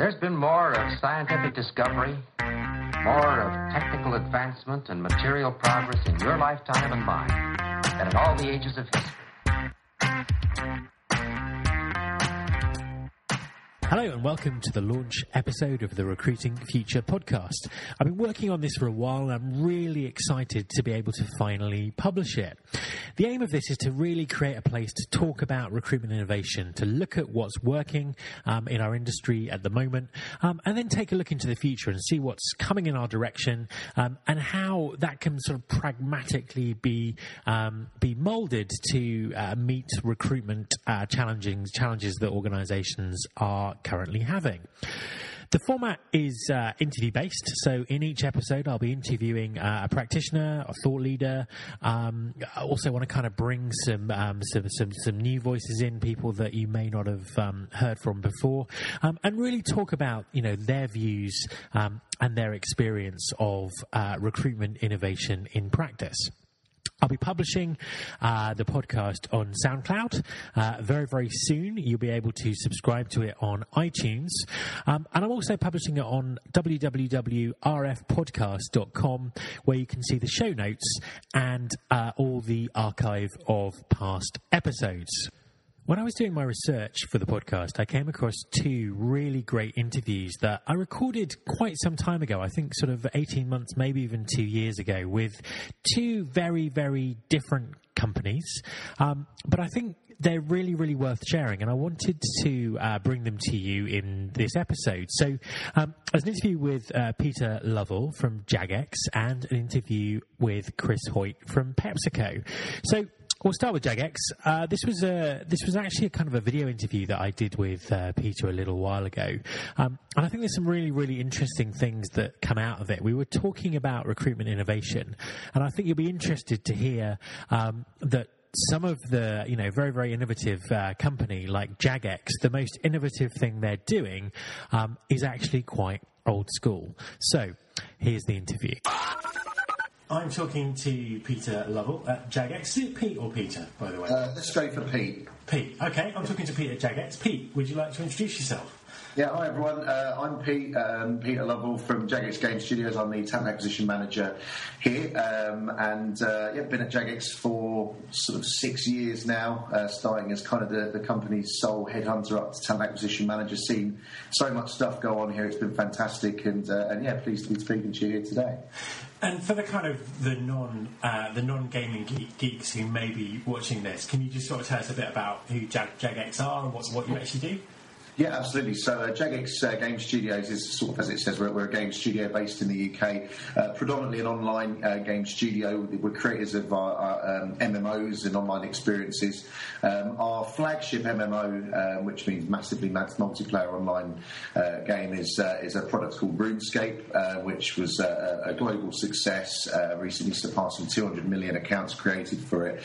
There's been more of scientific discovery, more of technical advancement and material progress in your lifetime and mine than in all the ages of history. Hello and welcome to the launch episode of the Recruiting Future podcast. I've been working on this for a while and I'm really excited to be able to finally publish it. The aim of this is to really create a place to talk about recruitment innovation, to look at what's working um, in our industry at the moment, um, and then take a look into the future and see what's coming in our direction um, and how that can sort of pragmatically be um, be molded to uh, meet recruitment uh, challenges challenges that organisations are currently having. The format is uh, interview based, so in each episode, I'll be interviewing uh, a practitioner, a thought leader. Um, I also want to kind of bring some, um, some, some some new voices in, people that you may not have um, heard from before, um, and really talk about you know their views um, and their experience of uh, recruitment innovation in practice. I'll be publishing uh, the podcast on SoundCloud uh, very, very soon. You'll be able to subscribe to it on iTunes. Um, and I'm also publishing it on www.rfpodcast.com, where you can see the show notes and uh, all the archive of past episodes. When I was doing my research for the podcast, I came across two really great interviews that I recorded quite some time ago. I think sort of 18 months, maybe even two years ago, with two very, very different companies. Um, but I think they're really, really worth sharing, and I wanted to uh, bring them to you in this episode. So, um, there's an interview with uh, Peter Lovell from Jagex and an interview with Chris Hoyt from PepsiCo. So, We'll start with Jagex. Uh, this was a this was actually a kind of a video interview that I did with uh, Peter a little while ago, um, and I think there's some really really interesting things that come out of it. We were talking about recruitment innovation, and I think you'll be interested to hear um, that some of the you know very very innovative uh, company like Jagex, the most innovative thing they're doing um, is actually quite old school. So here's the interview. I'm talking to Peter Lovell at Jagex. Is it Pete or Peter, by the way? Uh, let's go for Pete. Pete. Okay, I'm talking to Pete at Jagex. Pete, would you like to introduce yourself? Yeah, hi everyone. Uh, I'm Pete, um, Peter Lovell from Jagex Game Studios. I'm the talent acquisition manager here, um, and uh, yeah, been at Jagex for sort of six years now, uh, starting as kind of the, the, company's sole headhunter up to talent acquisition manager. Seen so much stuff go on here; it's been fantastic, and uh, and yeah, pleased to be speaking to you here today. And for the kind of the non uh, the non gaming geeks who may be watching this, can you just sort of tell us a bit about who Jag- are and what what you actually do? Yeah, absolutely. So uh, Jagex uh, Game Studios is sort of, as it says, we're, we're a game studio based in the UK, uh, predominantly an online uh, game studio. We're creators of our, our um, MMOs and online experiences. Um, our flagship MMO, um, which means massively multiplayer online uh, game, is uh, is a product called RuneScape, which was a, a global success, recently surpassing 200 million accounts created for it.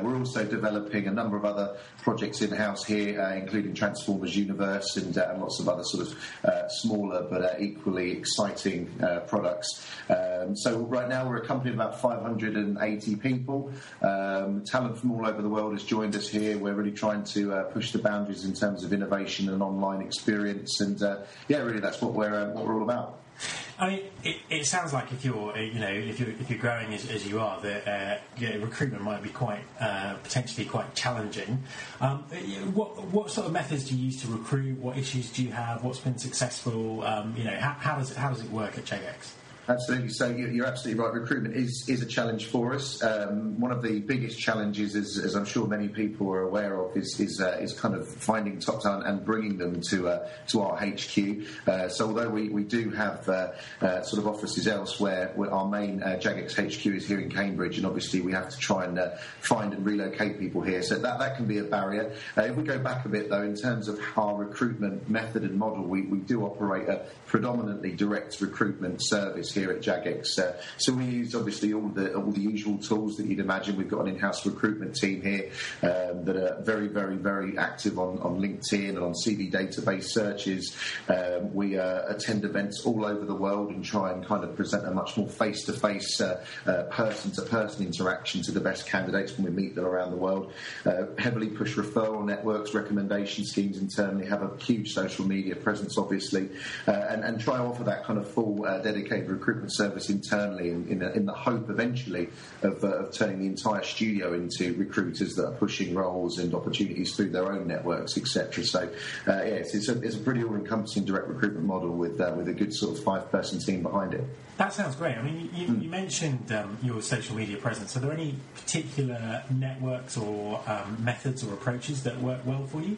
we're also developing a number of other projects in house here, including Transformers Universe And, uh, and lots of other sort of uh, smaller but uh, equally exciting products. Um, so right now we're a company of about 580 people. Um, talent from all over the world has joined us here. We're really trying to push the boundaries in terms of innovation and online experience, and yeah, really that's what we're what we're all about. I mean, it, it, sounds like if you're, uh, you know, if you're if you're growing as, as you are, that uh, yeah, recruitment might be quite uh, potentially quite challenging. Um, what what sort of methods do you use to recruit? What issues do you have? What's been successful? Um, you know, how, how, does it how does it work at Jagex? Absolutely. So you're absolutely right. Recruitment is, is a challenge for us. Um, one of the biggest challenges, is, as I'm sure many people are aware of, is is, uh, is kind of finding top talent and bringing them to uh, to our HQ. Uh, so although we, we do have uh, uh, sort of offices elsewhere, our main uh, Jagex HQ is here in Cambridge, and obviously we have to try and find and relocate people here. So that, that can be a barrier. if we go back a bit though, in terms of our recruitment method and model, we, we do operate a predominantly direct recruitment service here at Jagex. Uh, so we use obviously all the all the usual tools that you'd imagine. We've got an in-house recruitment team here um, that are very, very, very active on, on LinkedIn and on CV database searches. Um, we uh, attend events all over the world and try and kind of present a much more face-to-face, uh, uh, person-to-person interaction to the best candidates when we meet them around the world. Uh, heavily push referral networks, recommendation schemes internally, have a huge social media presence, obviously, and, and try and offer that kind of full dedicated recruitment service internally in, in, a, in the hope eventually of, uh, of, turning the entire studio into recruiters that are pushing roles and opportunities through their own networks, etc. So, uh, yes, it's a, it's a pretty all-encompassing direct recruitment model with uh, with a good sort of five-person team behind it. That sounds great. I mean, you, mm. you mentioned um, your social media presence. Are there any particular networks or um, methods or approaches that work well for you?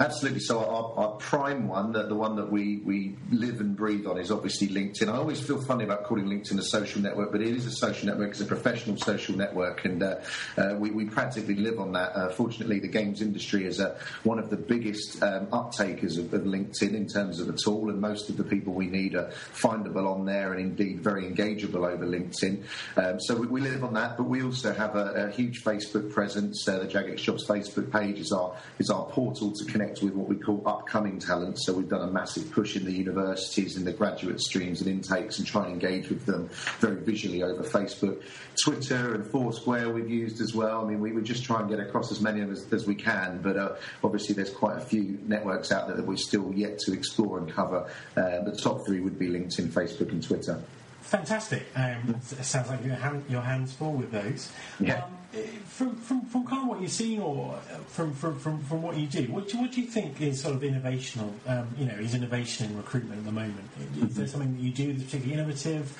Absolutely. So our, our prime one, the, the one that we, we live and breathe on, is obviously LinkedIn. I always feel funny about calling LinkedIn a social network, but it is a social network. It's a professional social network, and uh, uh, we, we practically live on that. Uh, fortunately, the games industry is uh, one of the biggest um, uptakers of, of, LinkedIn in terms of a tool, and most of the people we need are findable on there, and indeed very engageable over LinkedIn. Um, so we, we, live on that, but we also have a, a huge Facebook presence. Uh, the Jagex Jobs Facebook page is our is our portal to connect connect with what we call upcoming talent. So we've done a massive push in the universities and the graduate streams and intakes and try and engage with them very visually over Facebook. Twitter and Foursquare we've used as well. I mean, we would just try and get across as many of us as we can, but uh, obviously there's quite a few networks out there that we're still yet to explore and cover. Uh, the top three would be LinkedIn, Facebook, and Twitter. Fantastic. Um, it sounds like your, hand, your hands full with those. Yeah. Um, from, from, from kind of what you're seeing or uh, from, from, from, from what you do, what do, what do you think is sort of innovational, um, you know, is innovation in recruitment at the moment? Is there something that you do that's particularly innovative?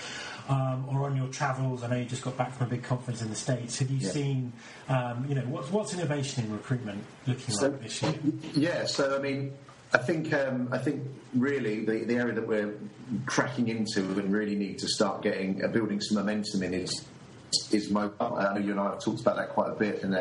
Um, or on your travels, I know you just got back from a big conference in the States. Have you yeah. seen, um, you know, what's, what's innovation in recruitment looking so, like this year? Yeah, so I mean, I think um, I think really the, the area that we're cracking into and really need to start getting uh, building some momentum in is is mobile. I know you and I have talked about that quite a bit, and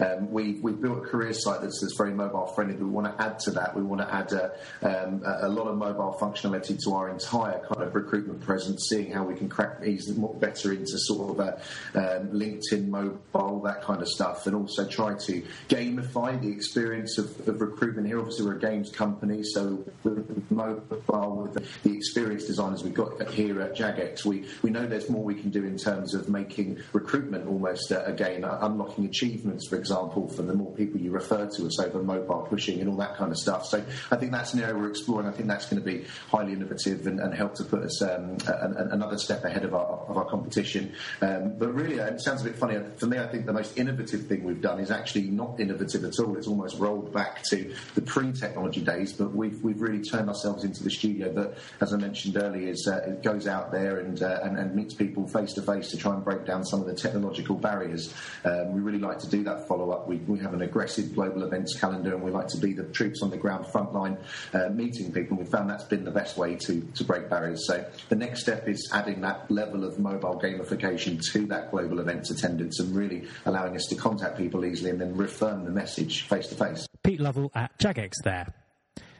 um, we we built a career site that's, that's very mobile friendly. But we want to add to that. We want to add uh, um, a lot of mobile functionality to our entire kind of recruitment presence, seeing how we can crack these better into sort of a, um, LinkedIn mobile, that kind of stuff, and also try to gamify the experience of, of recruitment here. Obviously, we're a games company, so with mobile, with the experience designers we've got here at Jagex, we we know there's more we can do in terms of making recruitment almost uh, again, uh, unlocking achievements, for example, for the more people you refer to as over mobile pushing and all that kind of stuff. So I think that's an area we're exploring. I think that's going to be highly innovative and, and help to put us um, another step ahead of our, of our competition. Um, but really, uh, it sounds a bit funny. For me, I think the most innovative thing we've done is actually not innovative at all. It's almost rolled back to the pre-technology days, but we've we've really turned ourselves into the studio that, as I mentioned earlier, is uh, it goes out there and, uh, and, and meets people face to face to try and break down some of the technological barriers. Um, we really like to do that follow up. We, we, have an aggressive global events calendar and we like to be the troops on the ground front line uh, meeting people. We found that's been the best way to, to break barriers. So the next step is adding that level of mobile gamification to that global events attendance and really allowing us to contact people easily and then reaffirm the message face to face. Pete Lovell at Jagex there.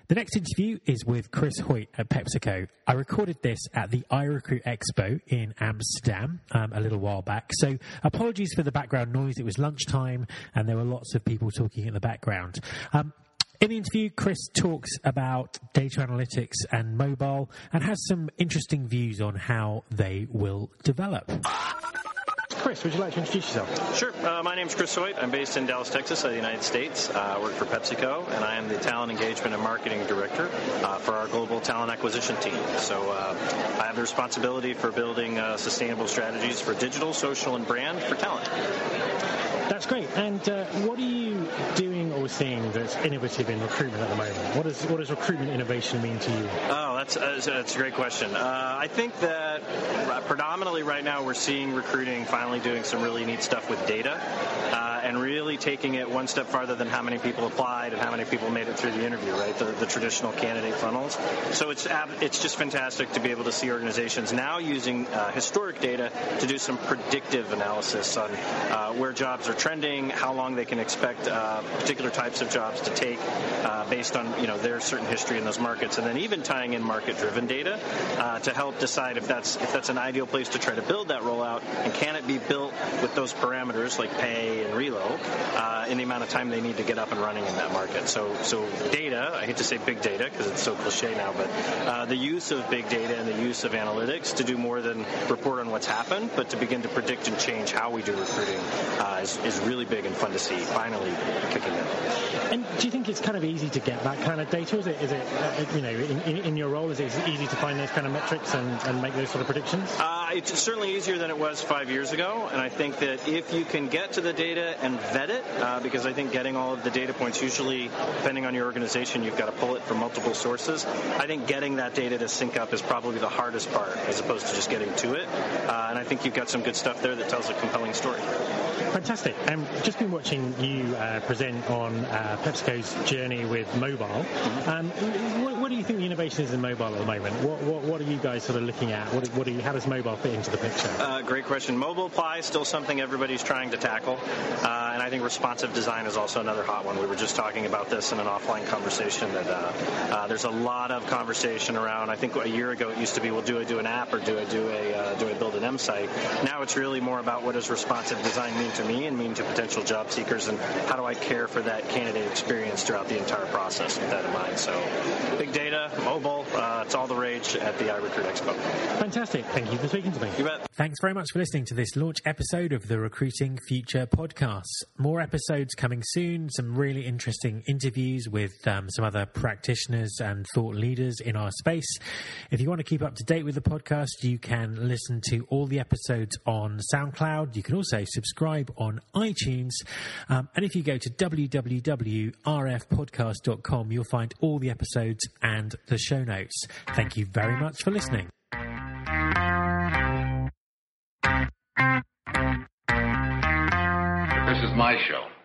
The next interview is with Chris Hoyt at PepsiCo. I recorded this at the iRecruit Expo in Amsterdam um, a little while back. So apologies for the background noise. It was lunchtime and there were lots of people talking in the background. Um, in the interview, Chris talks about data analytics and mobile and has some interesting views on how they will develop. Chris, would you like to introduce yourself? Sure. Uh, my name is Chris Hoyt. I'm based in Dallas, Texas, of the United States. Uh, I work for PepsiCo, and I am the Talent Engagement and Marketing Director uh, for our global talent acquisition team. So uh, I have the responsibility for building uh, sustainable strategies for digital, social, and brand for talent. That's great. And uh, what do you doing or seeing that's innovative in recruitment at the moment? What does what does recruitment innovation mean to you? Oh, that's that's a great question. Uh, I think that predominantly right now we're seeing recruiting finally doing some really neat stuff with data. Uh, and really taking it one step farther than how many people applied and how many people made it through the interview, right? The, the traditional candidate funnels. So it's it's just fantastic to be able to see organizations now using uh, historic data to do some predictive analysis on uh, where jobs are trending, how long they can expect uh, particular types of jobs to take uh, based on you know their certain history in those markets, and then even tying in market-driven data uh, to help decide if that's if that's an ideal place to try to build that rollout, and can it be built with those parameters like pay and reload uh, in the amount of time they need to get up and running in that market. So so data, I hate to say big data because it's so cliche now, but uh, the use of big data and the use of analytics to do more than report on what's happened, but to begin to predict and change how we do recruiting uh, is, is really big and fun to see. Finally kicking in. And do you think it's kind of easy to get that kind of data? Is it, is it uh, you know, in, in, your role, is it easy to find those kind of metrics and, and make those sort of predictions? Uh, it's certainly easier than it was five years ago, and I think that if you can get to the data and vet it, uh, because I think getting all of the data points, usually depending on your organization, you've got to pull it from multiple sources. I think getting that data to sync up is probably the hardest part, as opposed to just getting to it. Uh, and I think you've got some good stuff there that tells a compelling story. Fantastic. I've um, just been watching you uh, present on uh, PepsiCo's journey with mobile. Mm-hmm. Um, what, what, do you think the innovation is in mobile at the moment? What, what, what are you guys sort of looking at? What, what you, how does mobile fit into the picture? Uh, great question. Mobile apply is still something everybody's trying to tackle, uh, and I think responsive design is also another hot one. We were just talking about this in an offline conversation that uh, uh, there's a lot of conversation around. I think a year ago it used to be, well, do I do an app or do I do a do I build an M site? Now it's really more about what does responsive design mean to me and mean to potential job seekers, and how do I care for that candidate experience throughout the entire process with that in mind. So, big data, mobile, uh, it's all the rage at the iRecruit Expo. Fantastic. Thank you for speaking to me. You bet. Thanks very much for listening to this launch episode of the Recruiting Future podcast. More episodes coming soon, some really interesting interviews with um, some other practitioners and thought leaders in our space. If you want to keep up to date with the podcast, you can listen to all the episodes on SoundCloud. You can also subscribe on iTunes. Um, and if you go to www.rfpodcast.com, you'll find all the episodes and the show notes. Thank you very much for listening. Is my show.